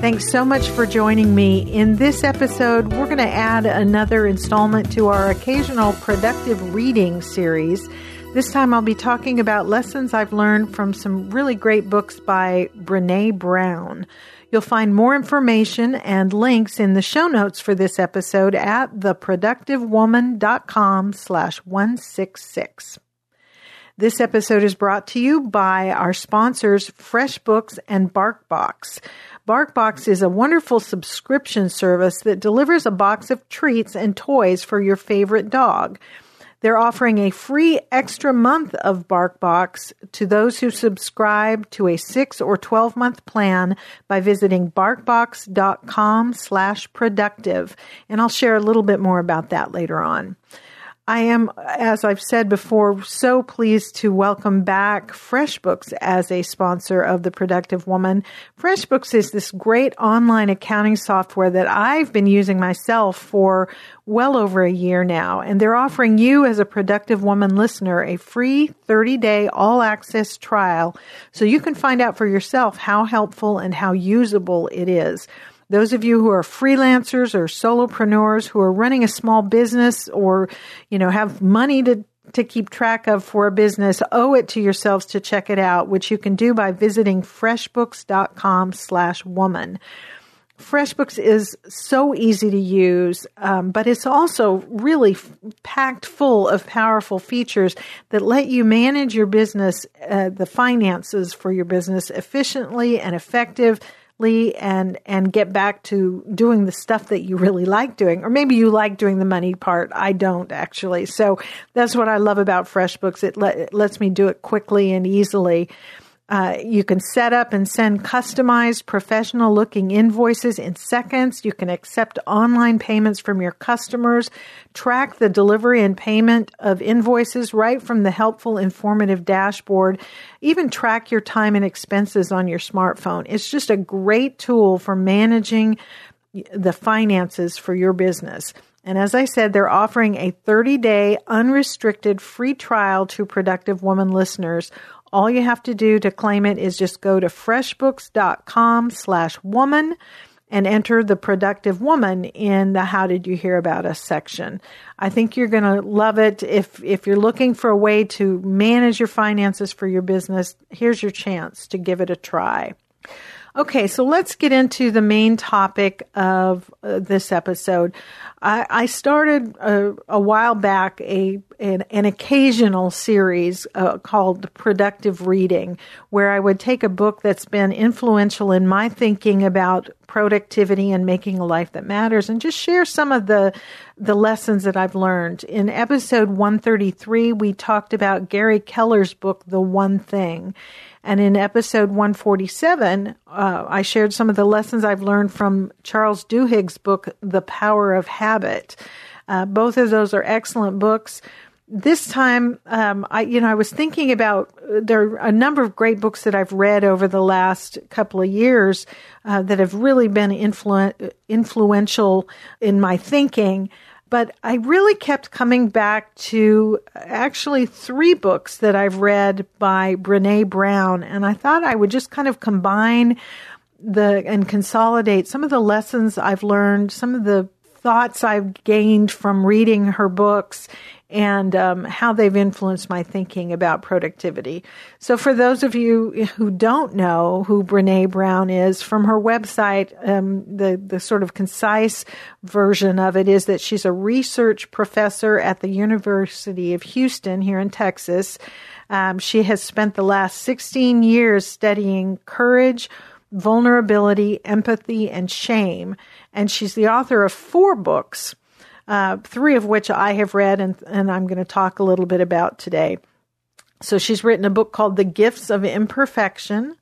Thanks so much for joining me. In this episode, we're going to add another installment to our occasional productive reading series. This time I'll be talking about lessons I've learned from some really great books by Brene Brown. You'll find more information and links in the show notes for this episode at theproductivewoman.com slash 166. This episode is brought to you by our sponsors, FreshBooks and BarkBox. BarkBox is a wonderful subscription service that delivers a box of treats and toys for your favorite dog. They're offering a free extra month of BarkBox to those who subscribe to a 6 or 12 month plan by visiting barkbox.com slash productive. And I'll share a little bit more about that later on. I am, as I've said before, so pleased to welcome back FreshBooks as a sponsor of The Productive Woman. FreshBooks is this great online accounting software that I've been using myself for well over a year now. And they're offering you, as a Productive Woman listener, a free 30 day all access trial so you can find out for yourself how helpful and how usable it is. Those of you who are freelancers or solopreneurs who are running a small business or, you know, have money to to keep track of for a business, owe it to yourselves to check it out, which you can do by visiting freshbooks.com slash woman. FreshBooks is so easy to use, um, but it's also really f- packed full of powerful features that let you manage your business, uh, the finances for your business efficiently and effective and and get back to doing the stuff that you really like doing or maybe you like doing the money part. I don't actually. So that's what i love about freshbooks. It, let, it lets me do it quickly and easily uh, you can set up and send customized professional looking invoices in seconds. You can accept online payments from your customers, track the delivery and payment of invoices right from the helpful, informative dashboard, even track your time and expenses on your smartphone. It's just a great tool for managing the finances for your business. And as I said, they're offering a 30 day unrestricted free trial to Productive Woman listeners all you have to do to claim it is just go to freshbooks.com slash woman and enter the productive woman in the how did you hear about us section. I think you're going to love it if if you're looking for a way to manage your finances for your business, here's your chance to give it a try. Okay, so let's get into the main topic of uh, this episode. I, I started a, a, while back a an, an occasional series uh, called Productive Reading, where I would take a book that's been influential in my thinking about productivity and making a life that matters, and just share some of the the lessons that I've learned. In episode 133, we talked about Gary Keller's book, The One Thing. And in episode 147, uh, I shared some of the lessons I've learned from Charles Duhigg's book, The Power of Habit. Uh, both of those are excellent books. This time, um, I you know I was thinking about there are a number of great books that I've read over the last couple of years uh, that have really been influ- influential in my thinking. But I really kept coming back to uh, actually three books that I've read by Brene Brown. And I thought I would just kind of combine the and consolidate some of the lessons I've learned, some of the thoughts I've gained from reading her books and um, how they've influenced my thinking about productivity. So, for those of you who don't know who Brene Brown is, from her website, um, the the sort of concise version of it is that she's a research professor at the University of Houston here in Texas. Um, she has spent the last 16 years studying courage, vulnerability, empathy, and shame, and she's the author of four books uh, three of which I have read and, and I'm going to talk a little bit about today. So she's written a book called The Gifts of Imperfection,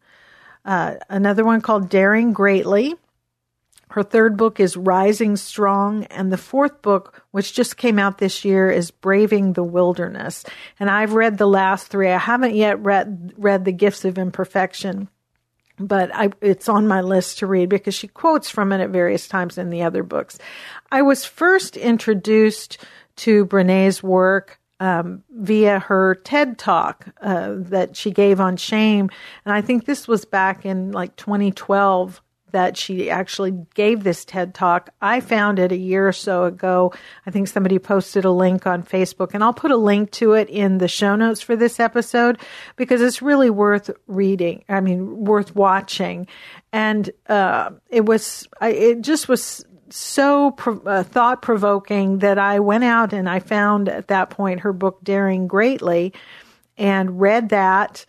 uh, another one called Daring Greatly. Her third book is Rising Strong, and the fourth book, which just came out this year, is Braving the Wilderness. And I've read the last three. I haven't yet read read The Gifts of Imperfection, but I, it's on my list to read because she quotes from it at various times in the other books. I was first introduced to Brene's work um, via her TED talk uh, that she gave on shame. And I think this was back in like 2012 that she actually gave this TED talk. I found it a year or so ago. I think somebody posted a link on Facebook, and I'll put a link to it in the show notes for this episode because it's really worth reading. I mean, worth watching. And uh, it was, it just was so uh, thought provoking that I went out and I found at that point her book Daring Greatly and read that,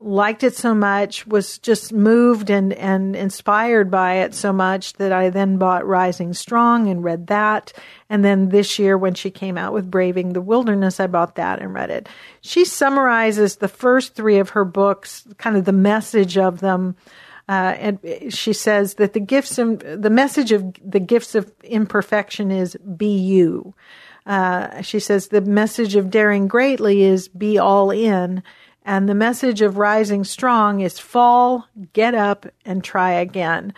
liked it so much, was just moved and, and inspired by it so much that I then bought Rising Strong and read that. And then this year when she came out with Braving the Wilderness, I bought that and read it. She summarizes the first three of her books, kind of the message of them uh, and she says that the gifts of, the message of the gifts of imperfection is be you. Uh, she says the message of daring greatly is be all in. And the message of rising strong is fall, get up, and try again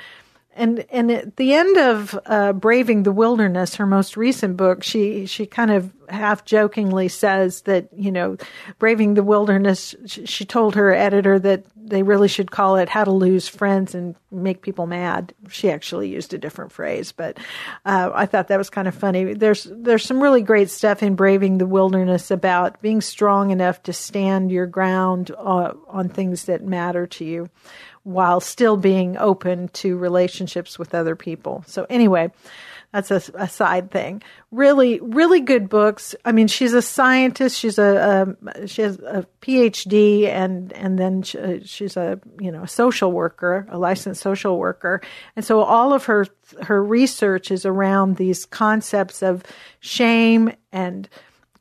and and at the end of uh, Braving the Wilderness, her most recent book, she she kind of half jokingly says that you know, Braving the Wilderness. She, she, told her editor that they really should call it How to Lose Friends and Make People Mad. She actually used a different phrase, but uh, I thought that was kind of funny. There's there's some really great stuff in Braving the Wilderness about being strong enough to stand your ground uh, on things that matter to you while still being open to relationships with other people. So anyway, that's a, a, side thing. Really, really good books. I mean, she's a scientist. She's a, a she has a PhD, and and then she, uh, she's a you know a social worker, a licensed social worker, and so all of her her research is around these concepts of shame and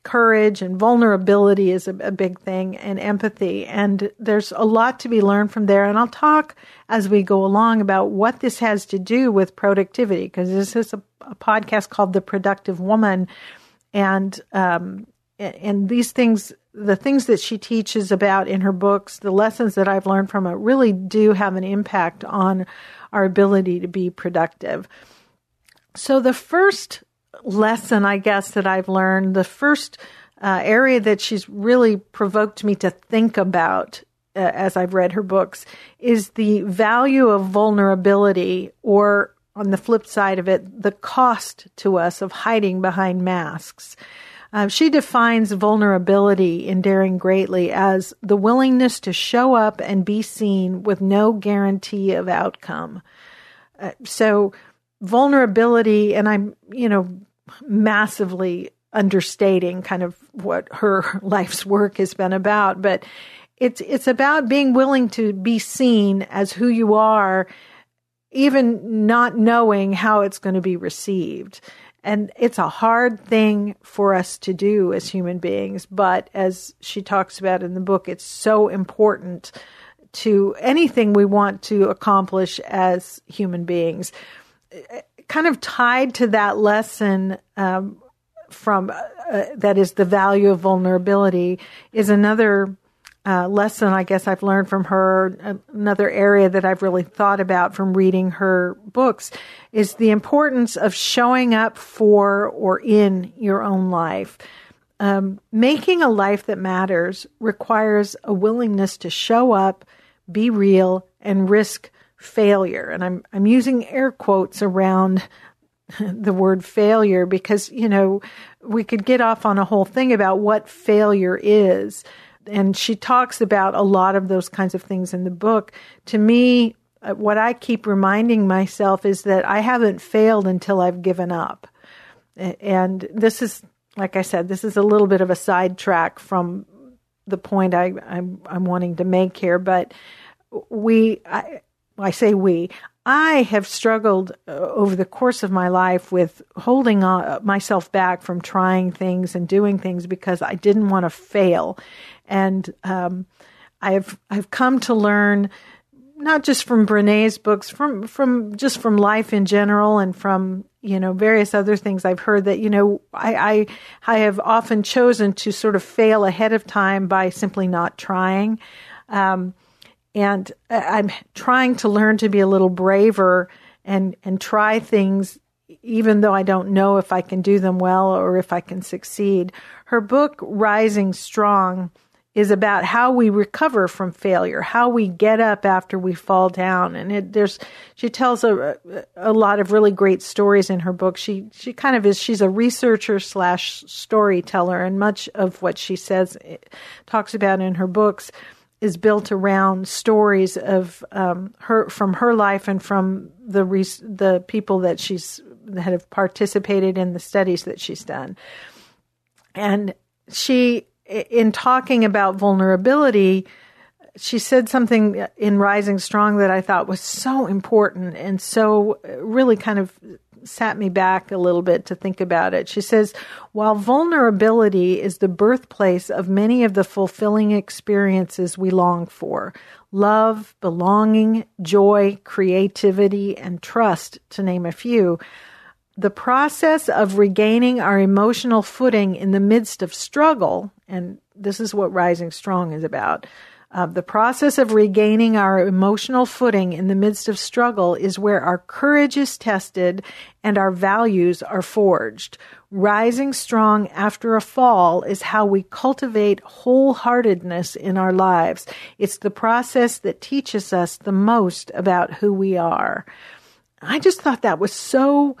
courage and vulnerability is a, a, big thing and empathy. And there's a lot to be learned from there. And I'll talk as we go along about what this has to do with productivity because this is a, a, podcast called The Productive Woman. And, um, and these things, the things that she teaches about in her books, the lessons that I've learned from it really do have an impact on our ability to be productive. So the first lesson, I guess, that I've learned, the first uh, area that she's really provoked me to think about uh, as I've read her books is the value of vulnerability, or on the flip side of it, the cost to us of hiding behind masks. Uh, she defines vulnerability in Daring Greatly as the willingness to show up and be seen with no guarantee of outcome. Uh, so, vulnerability, and I'm, you know, massively understating kind of what her life's work has been about, but it's it's about being willing to be seen as who you are, even not knowing how it's going to be received. And it's a hard thing for us to do as human beings, but as she talks about in the book, it's so important to anything we want to accomplish as human beings kind of tied to that lesson um, from uh, that is the value of vulnerability is another uh, lesson I guess I've learned from her. Another area that I've really thought about from reading her books is the importance of showing up for or in your own life. Um, making a life that matters requires a willingness to show up, be real, and risk failure. And I'm, I'm using air quotes around the word failure because, you know, we could get off on a whole thing about what failure is. And she talks about a lot of those kinds of things in the book. To me, uh, what I keep reminding myself is that I haven't failed until I've given up. And this is, like I said, this is a little bit of a sidetrack from the point I, I'm, I'm wanting to make here. But we, I, I say we, I have struggled uh, over the course of my life with holding uh, myself back from trying things and doing things because I didn't want to fail. And um, I've I've come to learn not just from Brene's books, from from just from life in general, and from you know various other things I've heard that you know I, I I have often chosen to sort of fail ahead of time by simply not trying, um, and I'm trying to learn to be a little braver and and try things even though I don't know if I can do them well or if I can succeed. Her book Rising Strong is about how we recover from failure, how we get up after we fall down. And it, there's, she tells a, a lot of really great stories in her book. She, she kind of is, she's a researcher slash storyteller and much of what she says, talks about in her books is built around stories of um, her, from her life and from the, the people that she's, that have participated in the studies that she's done. And she in talking about vulnerability, she said something in Rising Strong that I thought was so important and so really kind of sat me back a little bit to think about it. She says, while vulnerability is the birthplace of many of the fulfilling experiences we long for love, belonging, joy, creativity, and trust, to name a few the process of regaining our emotional footing in the midst of struggle, and this is what Rising Strong is about. Uh, the process of regaining our emotional footing in the midst of struggle is where our courage is tested and our values are forged. Rising strong after a fall is how we cultivate wholeheartedness in our lives. It's the process that teaches us the most about who we are. I just thought that was so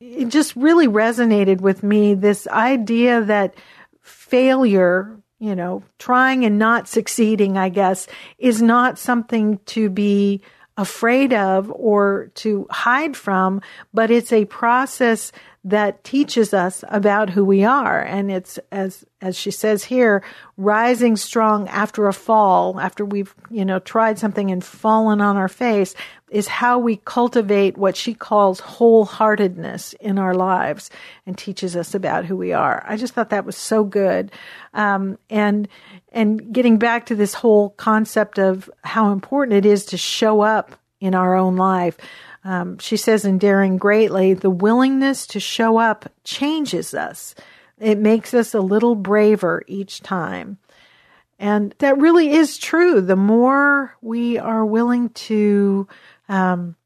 it just really resonated with me this idea that failure, you know, trying and not succeeding, I guess, is not something to be afraid of or to hide from, but it's a process that teaches us about who we are. And it's, as, as she says here, rising strong after a fall, after we've, you know, tried something and fallen on our face is how we cultivate what she calls wholeheartedness in our lives and teaches us about who we are. I just thought that was so good. Um, and, and getting back to this whole concept of how important it is to show up in our own life. Um, she says in Daring Greatly, the willingness to show up changes us. It makes us a little braver each time. And that really is true. The more we are willing to um,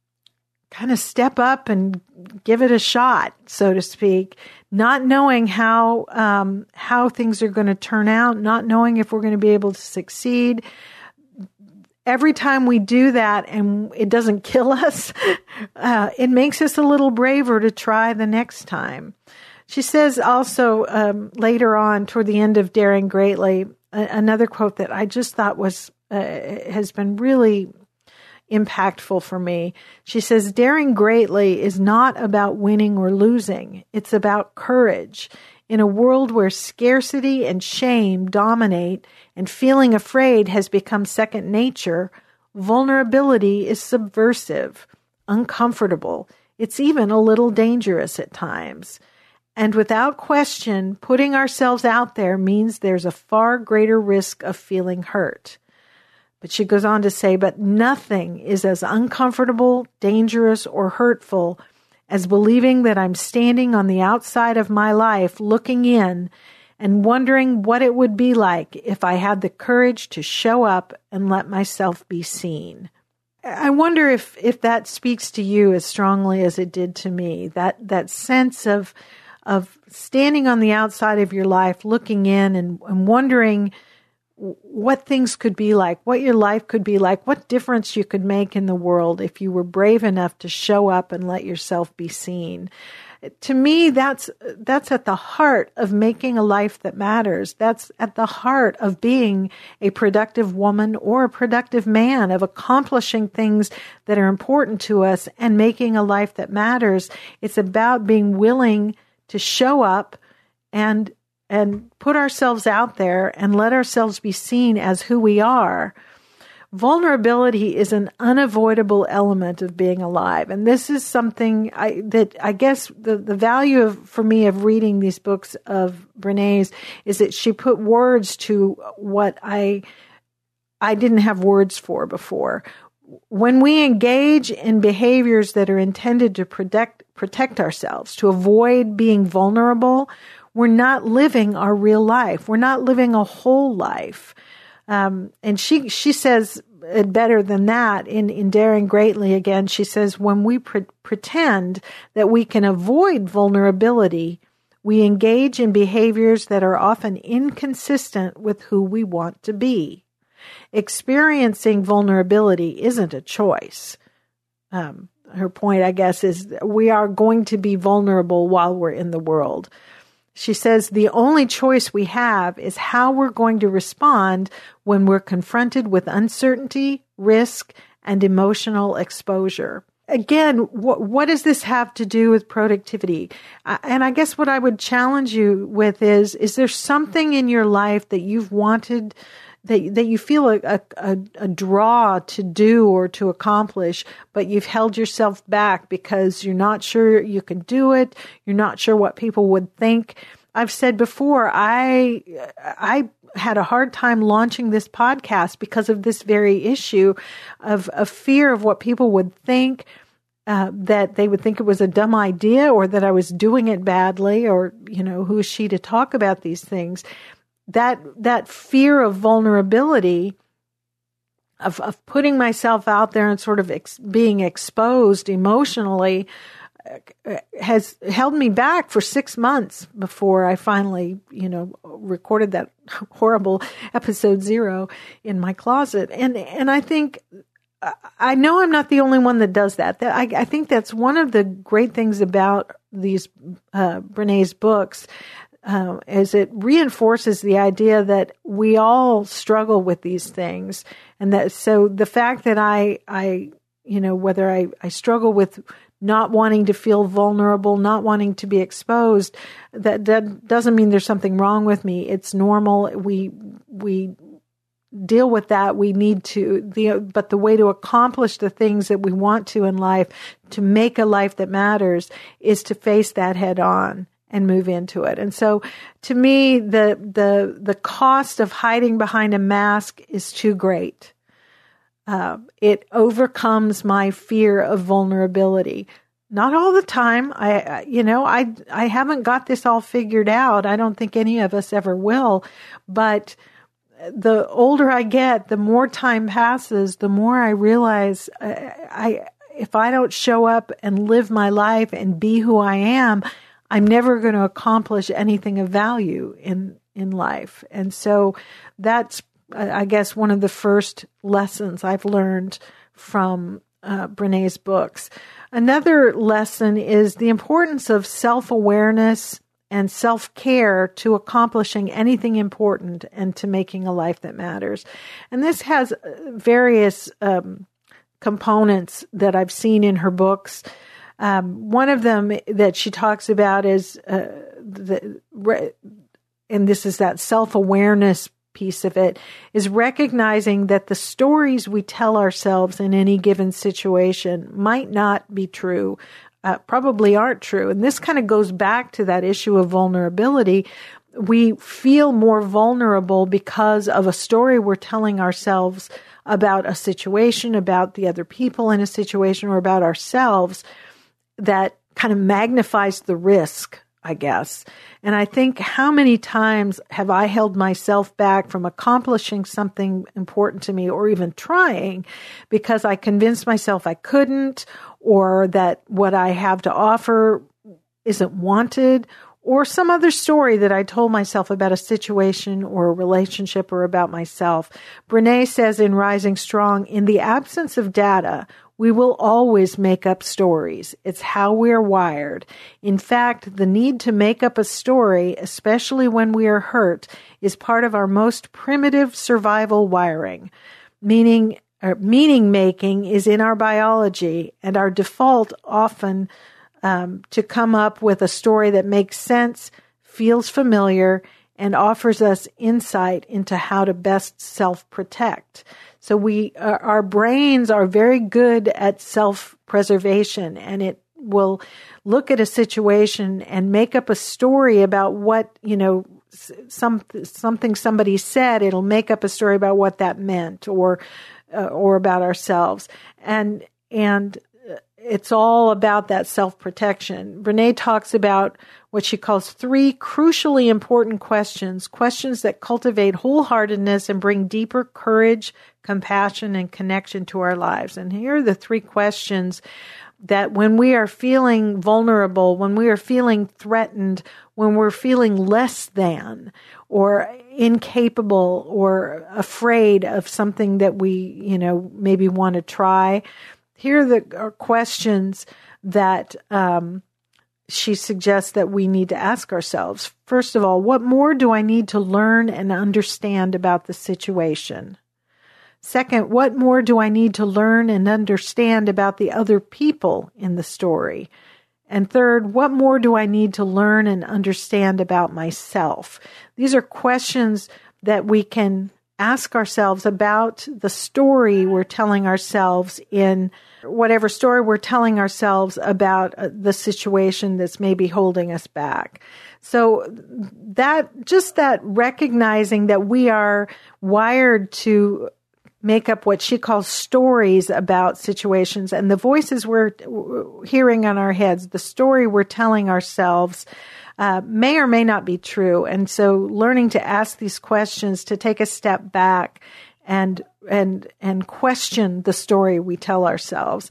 kind of step up and give it a shot, so to speak, not knowing how um, how things are going to turn out, not knowing if we're going to be able to succeed, every time we do that and it doesn't kill us, uh, it makes us a little braver to try the next time. She says also um, later on, toward the end of Daring Greatly, another quote that I just thought was uh, has been really impactful for me. She says, Daring greatly is not about winning or losing, it's about courage. In a world where scarcity and shame dominate and feeling afraid has become second nature, vulnerability is subversive, uncomfortable. It's even a little dangerous at times. And without question, putting ourselves out there means there's a far greater risk of feeling hurt. But she goes on to say, but nothing is as uncomfortable, dangerous, or hurtful as believing that I'm standing on the outside of my life looking in and wondering what it would be like if I had the courage to show up and let myself be seen. I wonder if, if that speaks to you as strongly as it did to me. That that sense of of standing on the outside of your life, looking in and, and wondering what things could be like, what your life could be like, what difference you could make in the world if you were brave enough to show up and let yourself be seen. To me, that's, that's at the heart of making a life that matters. That's at the heart of being a productive woman or a productive man, of accomplishing things that are important to us and making a life that matters. It's about being willing to show up and and put ourselves out there and let ourselves be seen as who we are, vulnerability is an unavoidable element of being alive. And this is something I, that I guess the, the value of, for me of reading these books of Brene's is that she put words to what I, I didn't have words for before. when we engage in behaviors that are intended to protect protect ourselves, to avoid being vulnerable, we're not living our real life. We're not living a whole life. Um, and she she says it better than that in in daring greatly again she says when we pre- pretend that we can avoid vulnerability we engage in behaviors that are often inconsistent with who we want to be experiencing vulnerability isn't a choice um, her point i guess is we are going to be vulnerable while we're in the world she says the only choice we have is how we're going to respond when we're confronted with uncertainty, risk, and emotional exposure. Again, what, what does this have to do with productivity? Uh, and I guess what I would challenge you with is, is there something in your life that you've wanted that that you feel a, a, a, draw to do or to accomplish, but you've held yourself back because you're not sure you can do it. You're not sure what people would think. I've said before, I I had a hard time launching this podcast because of this very issue of a fear of what people would think. Uh, that they would think it was a dumb idea or that I was doing it badly or, you know, who is she to talk about these things? That that fear of vulnerability of of putting myself out there and sort of ex- being exposed emotionally uh, has held me back for 6 months before I finally, you know, recorded that horrible episode 0 in my closet. And and I think I know I'm not the only one that does that. I, I think that's one of the great things about these uh, Brene's books uh, it reinforces the idea that we all struggle with these things, and that so the fact that I I you know whether I I struggle with not wanting to feel vulnerable, not wanting to be exposed, that that doesn't mean there's something wrong with me. It's normal. We we deal with that we need to the but the way to accomplish the things that we want to in life to make a life that matters is to face that head on and move into it. And so to me, the, the, the cost of hiding behind a mask is too great. Uh, it overcomes my fear of vulnerability. Not all the time. I, you know, I, I haven't got this all figured out. I don't think any of us ever will. But the older I get, the more time passes, the more I realize I, uh, I if I don't show up and live my life and be who I am, I'm never going to accomplish anything of value in in life. And so that's I guess one of the first lessons I've learned from uh, Brene's books. Another lesson is the importance of self awareness and self care to accomplishing anything important and to making a life that matters. And this has uh, various um, components that I've seen in her books. Um, one of them that she talks about is uh, the, and this is that self awareness piece of it, is recognizing that the stories we tell ourselves in any given situation might not be true, uh, probably aren't true. And this kind of goes back to that issue of vulnerability. We feel more vulnerable because of a story we're telling ourselves about a situation, about the other people in a situation, or about ourselves that kind of magnifies the risk, I guess. And I think how many times have I held myself back from accomplishing something important to me or even trying because I convinced myself I couldn't or that what I have to offer isn't wanted or some other story that I told myself about a situation or a relationship or about myself. Brene says in Rising Strong, in the absence of data, we will always make up stories. It's how we're wired. In fact, the need to make up a story, especially when we are hurt, is part of our most primitive survival wiring. Meaning, uh, meaning making is in our biology, and our default often um, to come up with a story that makes sense, feels familiar, and offers us insight into how to best self protect. So we, uh, our brains are very good at self preservation and it will look at a situation and make up a story about what, you know, some, something somebody said. It'll make up a story about what that meant or, uh, or about ourselves. And, and it's all about that self protection. Brene talks about what she calls three crucially important questions, questions that cultivate wholeheartedness and bring deeper courage, compassion, and connection to our lives. And here are the three questions that when we are feeling vulnerable, when we are feeling threatened, when we're feeling less than or incapable or afraid of something that we, you know, maybe want to try, here are the are questions that um, she suggests that we need to ask ourselves. First of all, what more do I need to learn and understand about the situation? Second, what more do I need to learn and understand about the other people in the story? And third, what more do I need to learn and understand about myself? These are questions that we can ask ourselves about the story we're telling ourselves in whatever story we're telling ourselves about uh, the situation that's maybe holding us back. So that just that recognizing that we are wired to make up what she calls stories about situations and the voices we're hearing on our heads, the story we're telling ourselves uh, may or may not be true. And so learning to ask these questions, to take a step back and and and question the story we tell ourselves.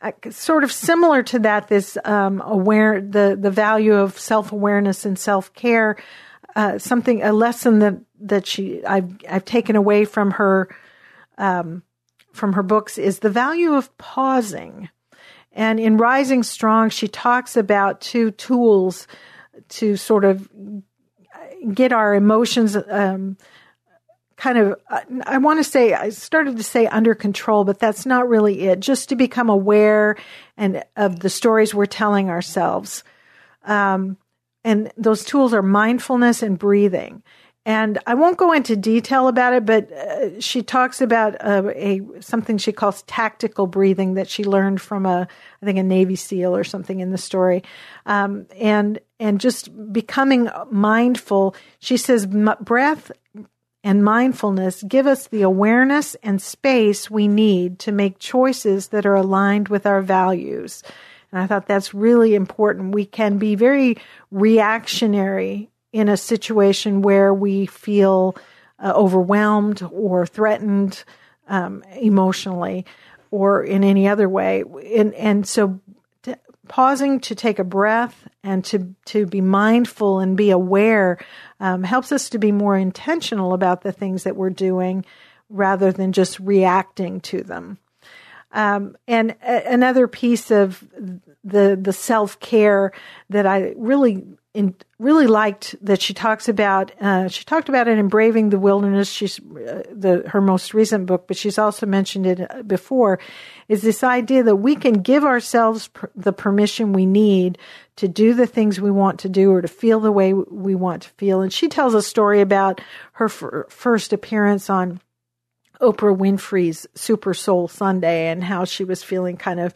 Uh, sort of similar to that, this um, aware the the value of self awareness and self care. Uh, something a lesson that that she I've I've taken away from her um, from her books is the value of pausing. And in Rising Strong, she talks about two tools to sort of get our emotions um, kind of i want to say i started to say under control but that's not really it. Just to become aware and of the stories we're telling ourselves. Um, and those tools are mindfulness and breathing. And I won't go into detail about it, but uh, she talks about uh, a something she calls tactical breathing that she learned from a I think a Navy SEAL or something in the story, um, and and just becoming mindful. She says breath and mindfulness give us the awareness and space we need to make choices that are aligned with our values. And I thought that's really important. We can be very reactionary in a situation where we feel uh, overwhelmed or threatened um, emotionally or in any other way. And, and so pausing to take a breath and to to be mindful and be aware um, helps us to be more intentional about the things that we're doing rather than just reacting to them. Um, and a- another piece of the the self care that I really in, really liked that she talks about. Uh, she talked about it in Braving the Wilderness. She's uh, the her most recent book, but she's also mentioned it uh, before. Is this idea that we can give ourselves per, the permission we need to do the things we want to do or to feel the way we want to feel. And she tells a story about her f- first appearance on Oprah Winfrey's Super Soul Sunday and how she was feeling kind of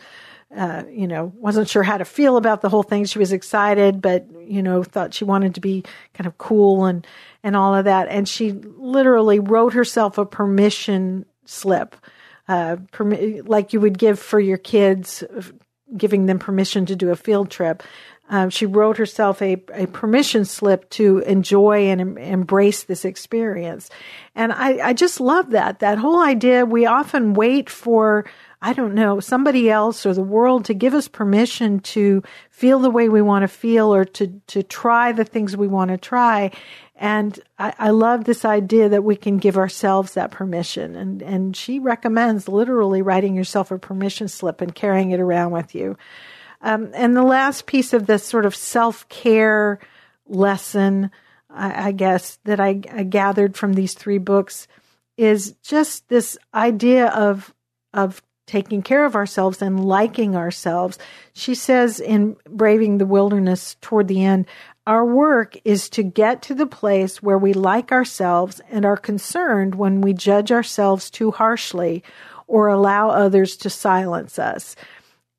uh, you know, wasn't sure how to feel about the whole thing. She was excited, but you know, thought she wanted to be kind of cool and and all of that. And she literally wrote herself a permission slip, uh, permi- like you would give for your kids, giving them permission to do a field trip. Um, she wrote herself a, a permission slip to enjoy and em- embrace this experience. And I, I just love that. That whole idea, we often wait for I don't know, somebody else or the world to give us permission to feel the way we want to feel or to, to try the things we want to try. And I, I love this idea that we can give ourselves that permission. And, and she recommends literally writing yourself a permission slip and carrying it around with you. Um, and the last piece of this sort of self care lesson, I, I, guess, that I, I gathered from these three books is just this idea of of taking care of ourselves and liking ourselves. She says in Braving the Wilderness toward the end, our work is to get to the place where we like ourselves and are concerned when we judge ourselves too harshly or allow others to silence us.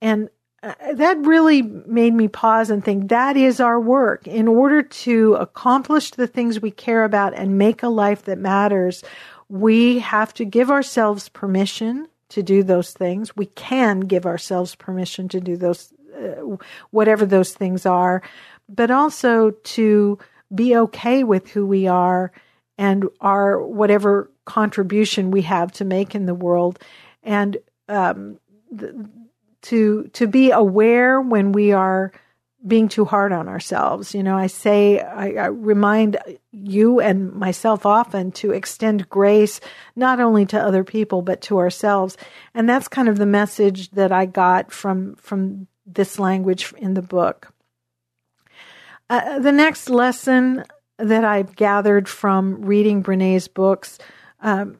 And uh, that really made me pause and think that is our work. In order to accomplish the things we care about and make a life that matters, we have to give ourselves permission to do those things. We can give ourselves permission to do those, uh, whatever those things are, but also to be okay with who we are and our whatever contribution we have to make in the world, and um, to to be aware when we are being too hard on ourselves. You know, I say, I, I, remind you and myself often to extend grace not only to other people but to ourselves, and that's kind of the message that I got from from this language in the book. Uh, the next lesson that I've gathered from reading Brene's books um,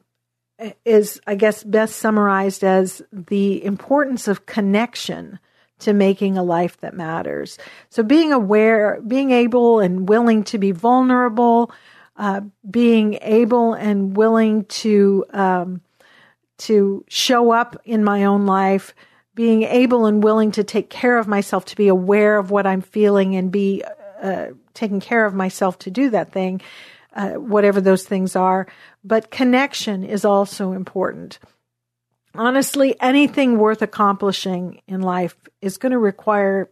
is, I guess, best summarized as the importance of connection to making a life that matters. So being aware, being able and willing to be vulnerable, uh, being able and willing to um, to show up in my own life, being able and willing to take care of myself, to be aware of what I'm feeling and be uh, taking care of myself to do that thing, uh, whatever those things are. But connection is also important. Honestly, anything worth accomplishing in life is going to require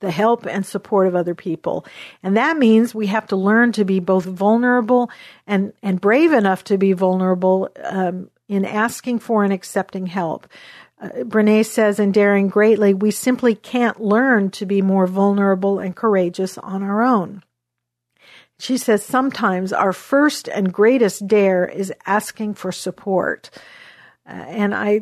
the help and support of other people. And that means we have to learn to be both vulnerable and, and brave enough to be vulnerable um, in asking for and accepting help. Uh, Brene says in Daring Greatly, we simply can't learn to be more vulnerable and courageous on our own. She says sometimes our first and greatest dare is asking for support. Uh, and I,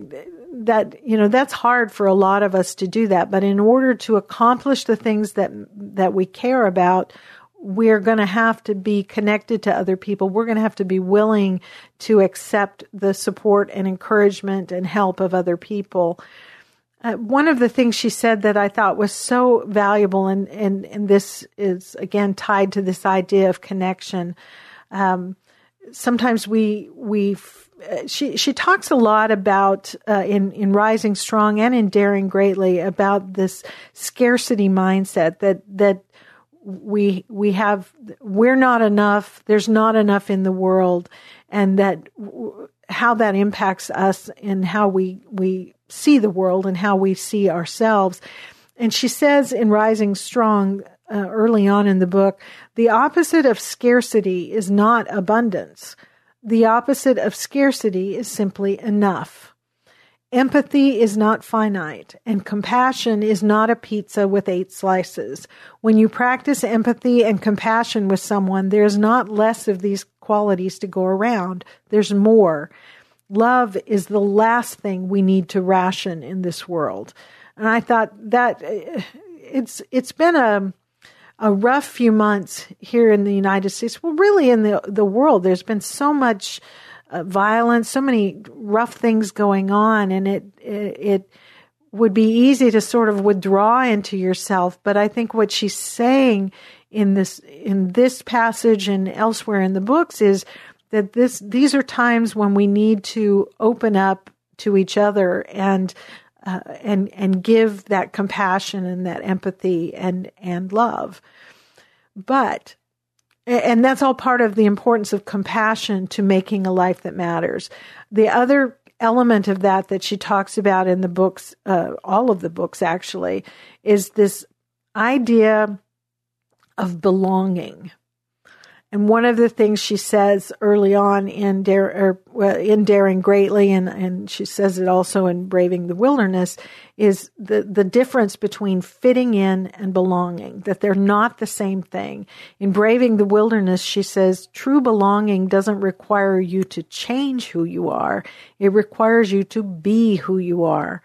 that, you know, that's hard for a lot of us to do that. But in order to accomplish the things that, that we care about, we're going to have to be connected to other people. We're going to have to be willing to accept the support and encouragement and help of other people. Uh, one of the things she said that I thought was so valuable, and, and, and this is again tied to this idea of connection. Um, sometimes we we she she talks a lot about uh, in in Rising Strong and in Daring Greatly about this scarcity mindset that that we we have we're not enough there's not enough in the world and that how that impacts us and how we we see the world and how we see ourselves. And she says in rising strong uh, early on in the book the opposite of scarcity is not abundance the opposite of scarcity is simply enough Empathy is not finite, and compassion is not a pizza with eight slices. When you practice empathy and compassion with someone, there's not less of these qualities to go around, there's more. Love is the last thing we need to ration in this world. And I thought that uh, it's it's been a a rough few months here in the United States. Well, really in the the world, there's been so much uh, violence, so many rough things going on, and it, it, it would be easy to sort of withdraw into yourself. But I think what she's saying in this in this passage and elsewhere in the books is that this these are times when we need to open up to each other and uh, and and give that compassion and that empathy and and love. But and that's all part of the importance of compassion to making a life that matters. The other element of that that she talks about in the books, uh, all of the books actually, is this idea of belonging. And one of the things she says early on in, Dare, or, in Daring Greatly, and, and she says it also in Braving the Wilderness, is the, the difference between fitting in and belonging, that they're not the same thing. In Braving the Wilderness, she says, true belonging doesn't require you to change who you are. It requires you to be who you are.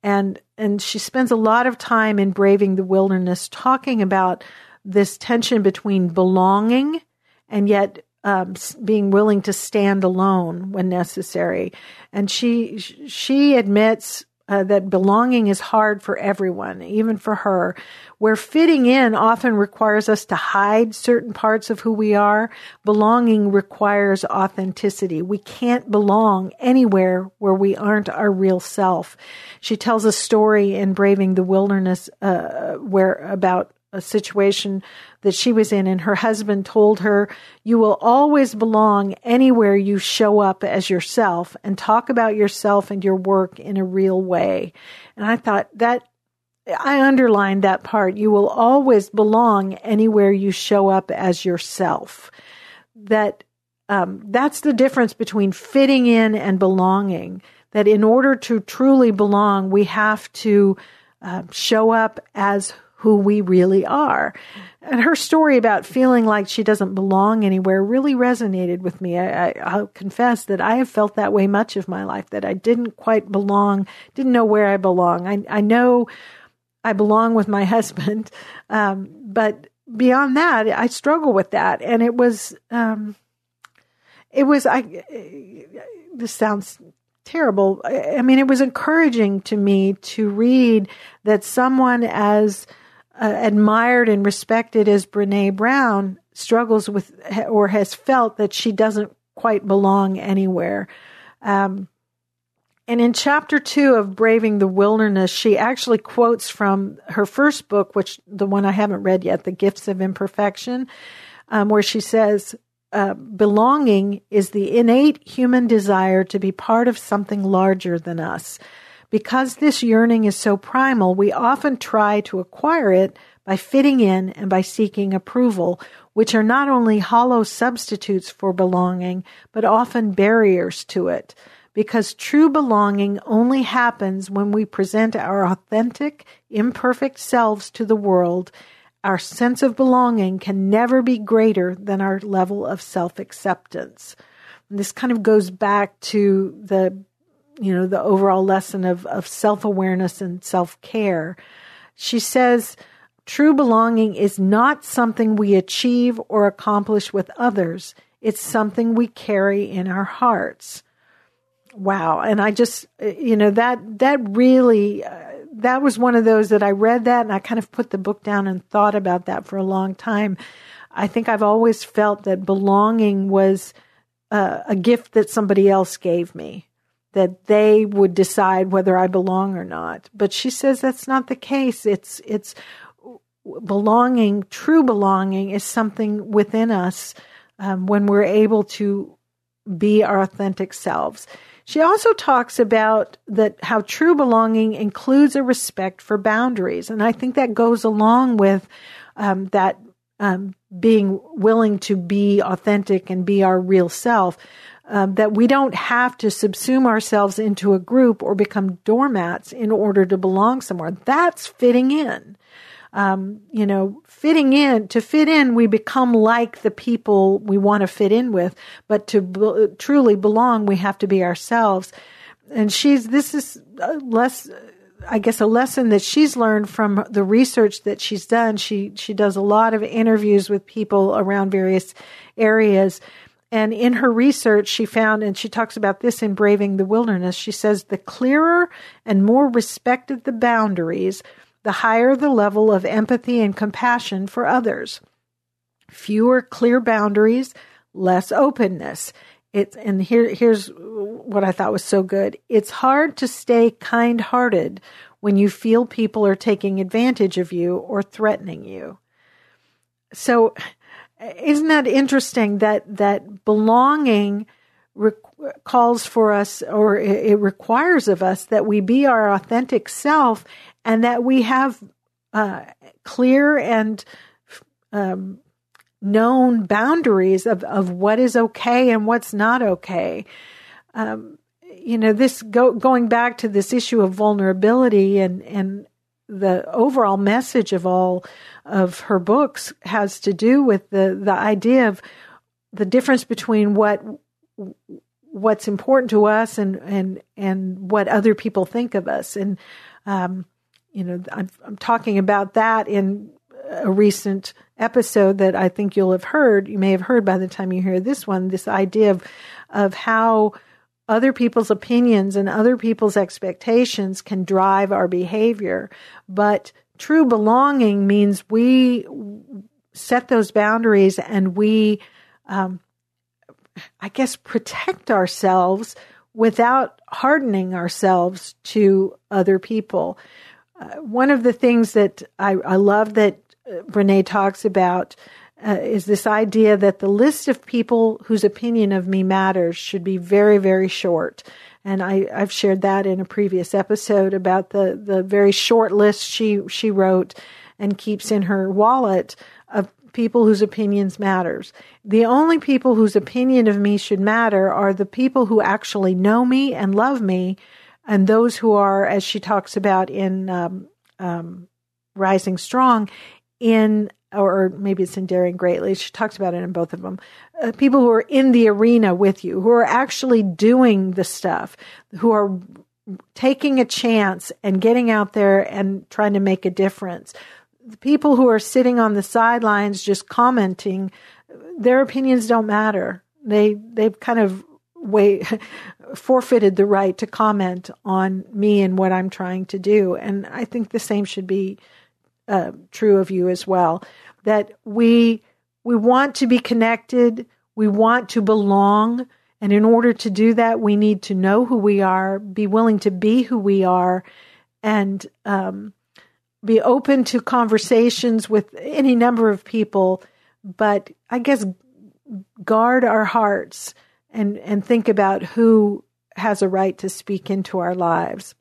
And, and she spends a lot of time in Braving the Wilderness talking about this tension between belonging and yet um, being willing to stand alone when necessary. And she she admits uh, that belonging is hard for everyone, even for her. Where fitting in often requires us to hide certain parts of who we are, belonging requires authenticity. We can't belong anywhere where we aren't our real self. She tells a story in Braving the Wilderness uh, where about a situation that she was in, and her husband told her, You will always belong anywhere you show up as yourself and talk about yourself and your work in a real way. And I thought that I underlined that part. You will always belong anywhere you show up as yourself. That um, that's the difference between fitting in and belonging. That in order to truly belong, we have to uh, show up as who we really are. And her story about feeling like she doesn't belong anywhere really resonated with me. I, will confess that I have felt that way much of my life, that I didn't quite belong, didn't know where I belong. I, I know I belong with my husband, um, but beyond that, I struggle with that. And it was, um, it was, I, this sounds terrible. I mean, it was encouraging to me to read that someone as uh, admired and respected as Brené Brown struggles with or has felt that she doesn't quite belong anywhere. Um, and in chapter two of Braving the Wilderness, she actually quotes from her first book, which the one I haven't read yet, The Gifts of Imperfection, um, where she says, uh, belonging is the innate human desire to be part of something larger than us. Because this yearning is so primal, we often try to acquire it by fitting in and by seeking approval, which are not only hollow substitutes for belonging, but often barriers to it. Because true belonging only happens when we present our authentic, imperfect selves to the world our sense of belonging can never be greater than our level of self acceptance. This kind of goes back to the, you know, the overall lesson of, of self awareness and self care. She says, true belonging is not something we achieve or accomplish with others. It's something we carry in our hearts. Wow. And I just, you know, that, that really, uh, that was one of those that I read that and I kind of put the book down and thought about that for a long time. I think I've always felt that belonging was uh, a gift that somebody else gave me, that they would decide whether I belong or not. But she says that's not the case. It's it's belonging, true belonging, is something within us um, when we're able to be our authentic selves. She also talks about that how true belonging includes a respect for boundaries, and I think that goes along with um, that um, being willing to be authentic and be our real self. Um, that we don't have to subsume ourselves into a group or become doormats in order to belong somewhere. That's fitting in um, you know, fitting in, to fit in, we become like the people we want to fit in with. But to be, truly belong, we have to be ourselves. And she's, this is less, I guess, a lesson that she's learned from the research that she's done. She, she does a lot of interviews with people around various areas. And in her research, she found, and she talks about this in Braving the Wilderness, she says the clearer and more respected the boundaries, the higher the level of empathy and compassion for others. Fewer clear boundaries, less openness. It's, and here, here's what I thought was so good. It's hard to stay kind hearted when you feel people are taking advantage of you or threatening you. So, isn't that interesting that, that belonging calls for us or it requires of us that we be our authentic self and that we have uh, clear and um, known boundaries of, of what is okay and what's not okay. Um, you know, this go, going back to this issue of vulnerability and, and the overall message of all of her books has to do with the, the idea of the difference between what what's important to us and and and what other people think of us and um, you know, I'm, I'm talking about that in a recent episode that I think you'll have heard. You may have heard by the time you hear this one. This idea of of how other people's opinions and other people's expectations can drive our behavior, but true belonging means we set those boundaries and we, um, I guess, protect ourselves without hardening ourselves to other people. Uh, one of the things that I, I love that Brené talks about uh, is this idea that the list of people whose opinion of me matters should be very, very short. And I, I've shared that in a previous episode about the, the very short list she, she wrote and keeps in her wallet of people whose opinions matters. The only people whose opinion of me should matter are the people who actually know me and love me and those who are, as she talks about in um, um, Rising Strong, in or maybe it's in Daring Greatly. She talks about it in both of them. Uh, people who are in the arena with you, who are actually doing the stuff, who are taking a chance and getting out there and trying to make a difference. The people who are sitting on the sidelines just commenting, their opinions don't matter. They they've kind of way forfeited the right to comment on me and what I'm trying to do. And I think the same should be uh, true of you as well. That we we want to be connected, we want to belong, and in order to do that, we need to know who we are, be willing to be who we are, and um, be open to conversations with any number of people. But I guess guard our hearts and and think about who has a right to speak into our lives.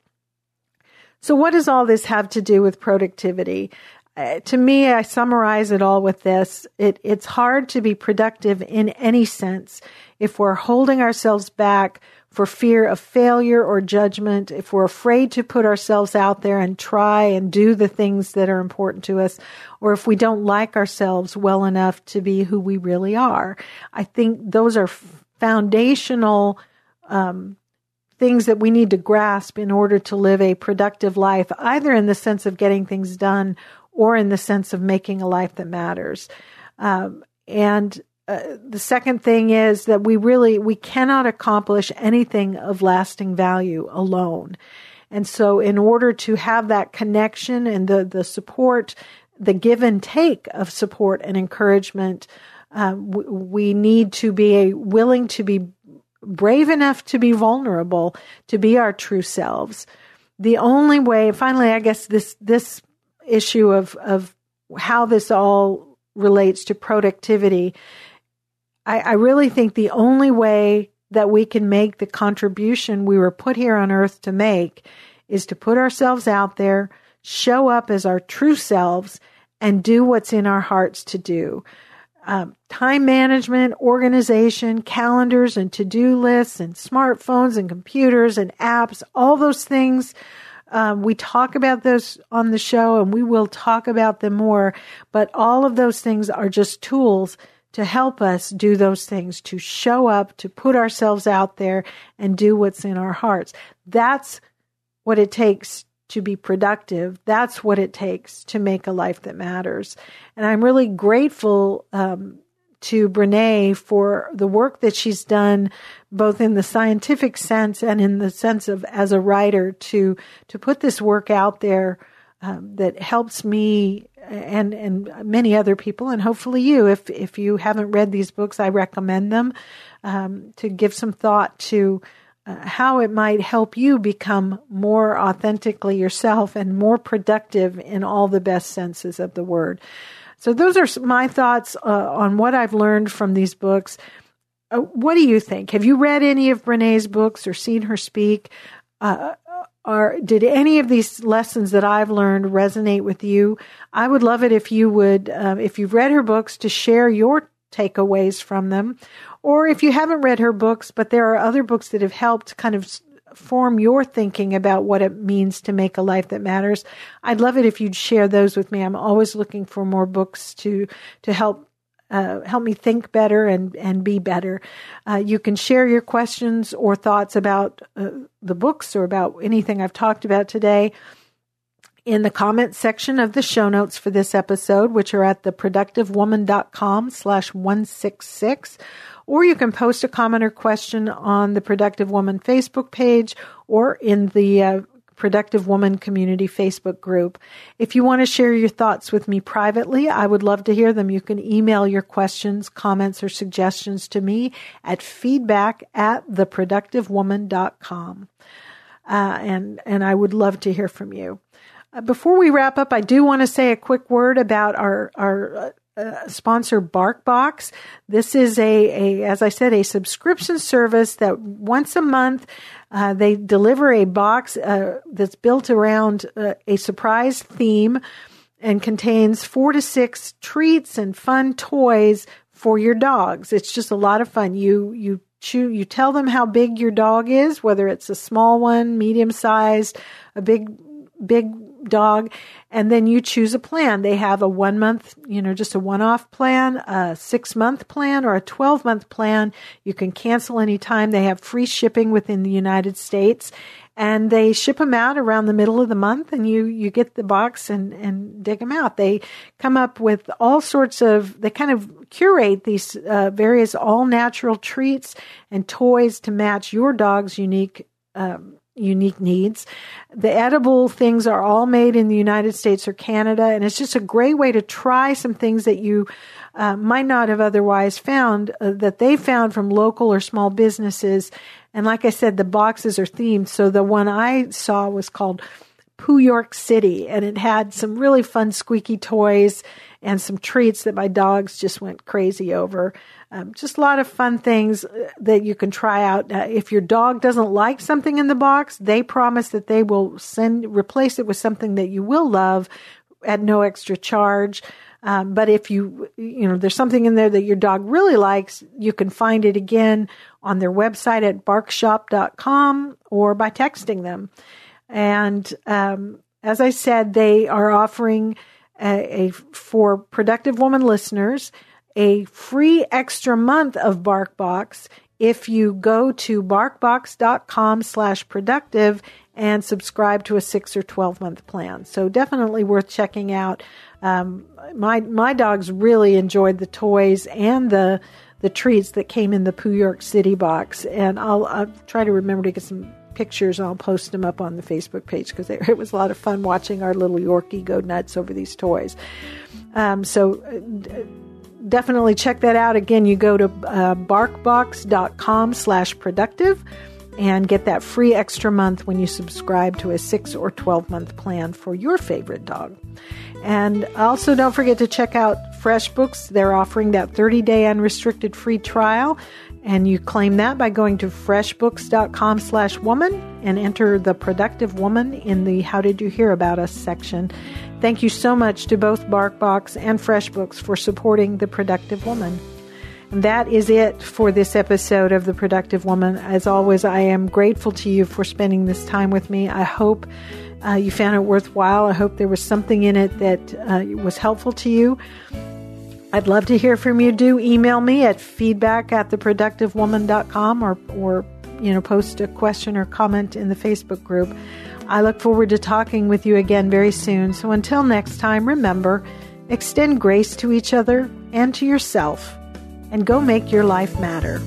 So, what does all this have to do with productivity? Uh, to me, I summarize it all with this. It, it's hard to be productive in any sense if we're holding ourselves back for fear of failure or judgment, if we're afraid to put ourselves out there and try and do the things that are important to us, or if we don't like ourselves well enough to be who we really are. I think those are foundational um, things that we need to grasp in order to live a productive life, either in the sense of getting things done or in the sense of making a life that matters. Um, and uh, the second thing is that we really we cannot accomplish anything of lasting value alone. And so in order to have that connection and the the support, the give and take of support and encouragement, uh, we, we need to be a, willing to be brave enough to be vulnerable, to be our true selves. The only way, finally, I guess this, this issue of, of how this all relates to productivity, I, I really think the only way that we can make the contribution we were put here on earth to make is to put ourselves out there, show up as our true selves, and do what's in our hearts to do um, time management, organization, calendars, and to do lists, and smartphones, and computers, and apps, all those things. Um, we talk about those on the show, and we will talk about them more. But all of those things are just tools to help us do those things, to show up, to put ourselves out there, and do what's in our hearts. That's what it takes to be productive. That's what it takes to make a life that matters. And I'm really grateful um, to Brené for the work that she's done, both in the scientific sense and in the sense of as a writer, to to put this work out there um, that helps me and and many other people, and hopefully you. If if you haven't read these books, I recommend them um, to give some thought to uh, how it might help you become more authentically yourself and more productive in all the best senses of the word. So, those are my thoughts uh, on what I've learned from these books. Uh, what do you think? Have you read any of Brené's books or seen her speak? Uh, or did any of these lessons that I've learned resonate with you? I would love it if you would, uh, if you've read her books, to share your takeaways from them, or if you haven't read her books, but there are other books that have helped kind of form your thinking about what it means to make a life that matters. I'd love it if you'd share those with me. I'm always looking for more books to to help uh, help me think better and and be better. Uh, you can share your questions or thoughts about uh, the books or about anything I've talked about today in the comments section of the show notes for this episode, which are at theproductivewoman.com slash 166 or you can post a comment or question on the Productive Woman Facebook page or in the uh, Productive Woman Community Facebook group. If you want to share your thoughts with me privately, I would love to hear them. You can email your questions, comments, or suggestions to me at feedback at theproductivewoman.com. Uh, and, and I would love to hear from you. Uh, before we wrap up, I do want to say a quick word about our our uh, sponsor BarkBox. This is a, a, as I said, a subscription service that once a month uh, they deliver a box uh, that's built around uh, a surprise theme and contains four to six treats and fun toys for your dogs. It's just a lot of fun. You you you tell them how big your dog is, whether it's a small one, medium sized, a big big dog, and then you choose a plan. They have a one month, you know, just a one off plan, a six month plan, or a 12 month plan. You can cancel anytime. They have free shipping within the United States and they ship them out around the middle of the month and you you get the box and and dig them out they come up with all sorts of they kind of curate these uh, various all natural treats and toys to match your dog's unique um, unique needs. The edible things are all made in the United States or Canada, and it's just a great way to try some things that you uh, might not have otherwise found uh, that they found from local or small businesses. And like I said, the boxes are themed. So the one I saw was called Poo York City, and it had some really fun squeaky toys and some treats that my dogs just went crazy over. Um, just a lot of fun things uh, that you can try out. Uh, if your dog doesn't like something in the box, they promise that they will send replace it with something that you will love at no extra charge. Um, but if you, you know, there's something in there that your dog really likes, you can find it again on their website at barkshop.com or by texting them. And um, as I said, they are offering a, a, for productive woman listeners a free extra month of BarkBox if you go to barkbox.com slash productive and subscribe to a six or 12 month plan. So definitely worth checking out. Um, my, my dogs really enjoyed the toys and the, the treats that came in the Poo York City box. And I'll, I'll try to remember to get some pictures. I'll post them up on the Facebook page because it was a lot of fun watching our little Yorkie go nuts over these toys. Um, so uh, definitely check that out. Again, you go to uh, barkbox.com slash productive and get that free extra month when you subscribe to a 6 or 12 month plan for your favorite dog. And also don't forget to check out FreshBooks. They're offering that 30 day unrestricted free trial and you claim that by going to freshbooks.com slash woman and enter the productive woman in the How Did You Hear About Us section. Thank you so much to both BarkBox and FreshBooks for supporting the productive woman. That is it for this episode of The Productive Woman. As always, I am grateful to you for spending this time with me. I hope uh, you found it worthwhile. I hope there was something in it that uh, was helpful to you. I'd love to hear from you. Do email me at feedback at theproductivewoman.com or, or, you know, post a question or comment in the Facebook group. I look forward to talking with you again very soon. So until next time, remember, extend grace to each other and to yourself, and go make your life matter.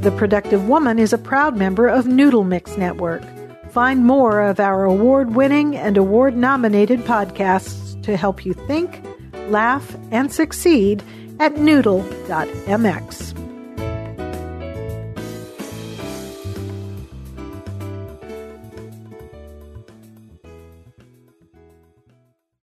The Productive Woman is a proud member of Noodle Mix Network. Find more of our award winning and award nominated podcasts to help you think, laugh, and succeed at noodle.mx.